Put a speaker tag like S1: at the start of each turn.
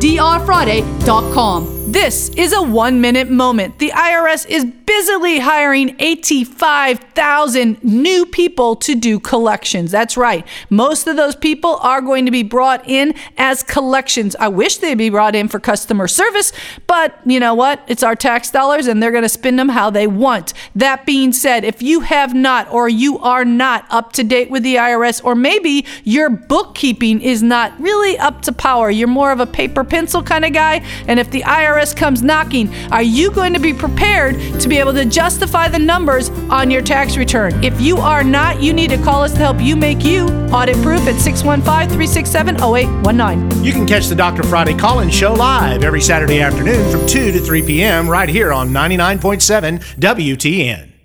S1: www.drfriday.com.
S2: This is a one minute moment. The IRS is busily hiring 85,000 new people to do collections. That's right. Most of those people are going to be brought in as collections. I wish they'd be brought in for customer service, but you know what? It's our tax dollars and they're going to spend them how they want. That being said, if you have not or you are not up to date with the IRS, or maybe your bookkeeping is not really up to power, you're more of a paper pencil kind of guy, and if the IRS comes knocking, are you going to be prepared to be able to justify the numbers on your tax return? If you are not, you need to call us to help you make you audit proof at 615 367 0819.
S3: You can catch the Dr. Friday call in show live every Saturday afternoon from 2 to 3 p.m. right here on 99.7 WTN.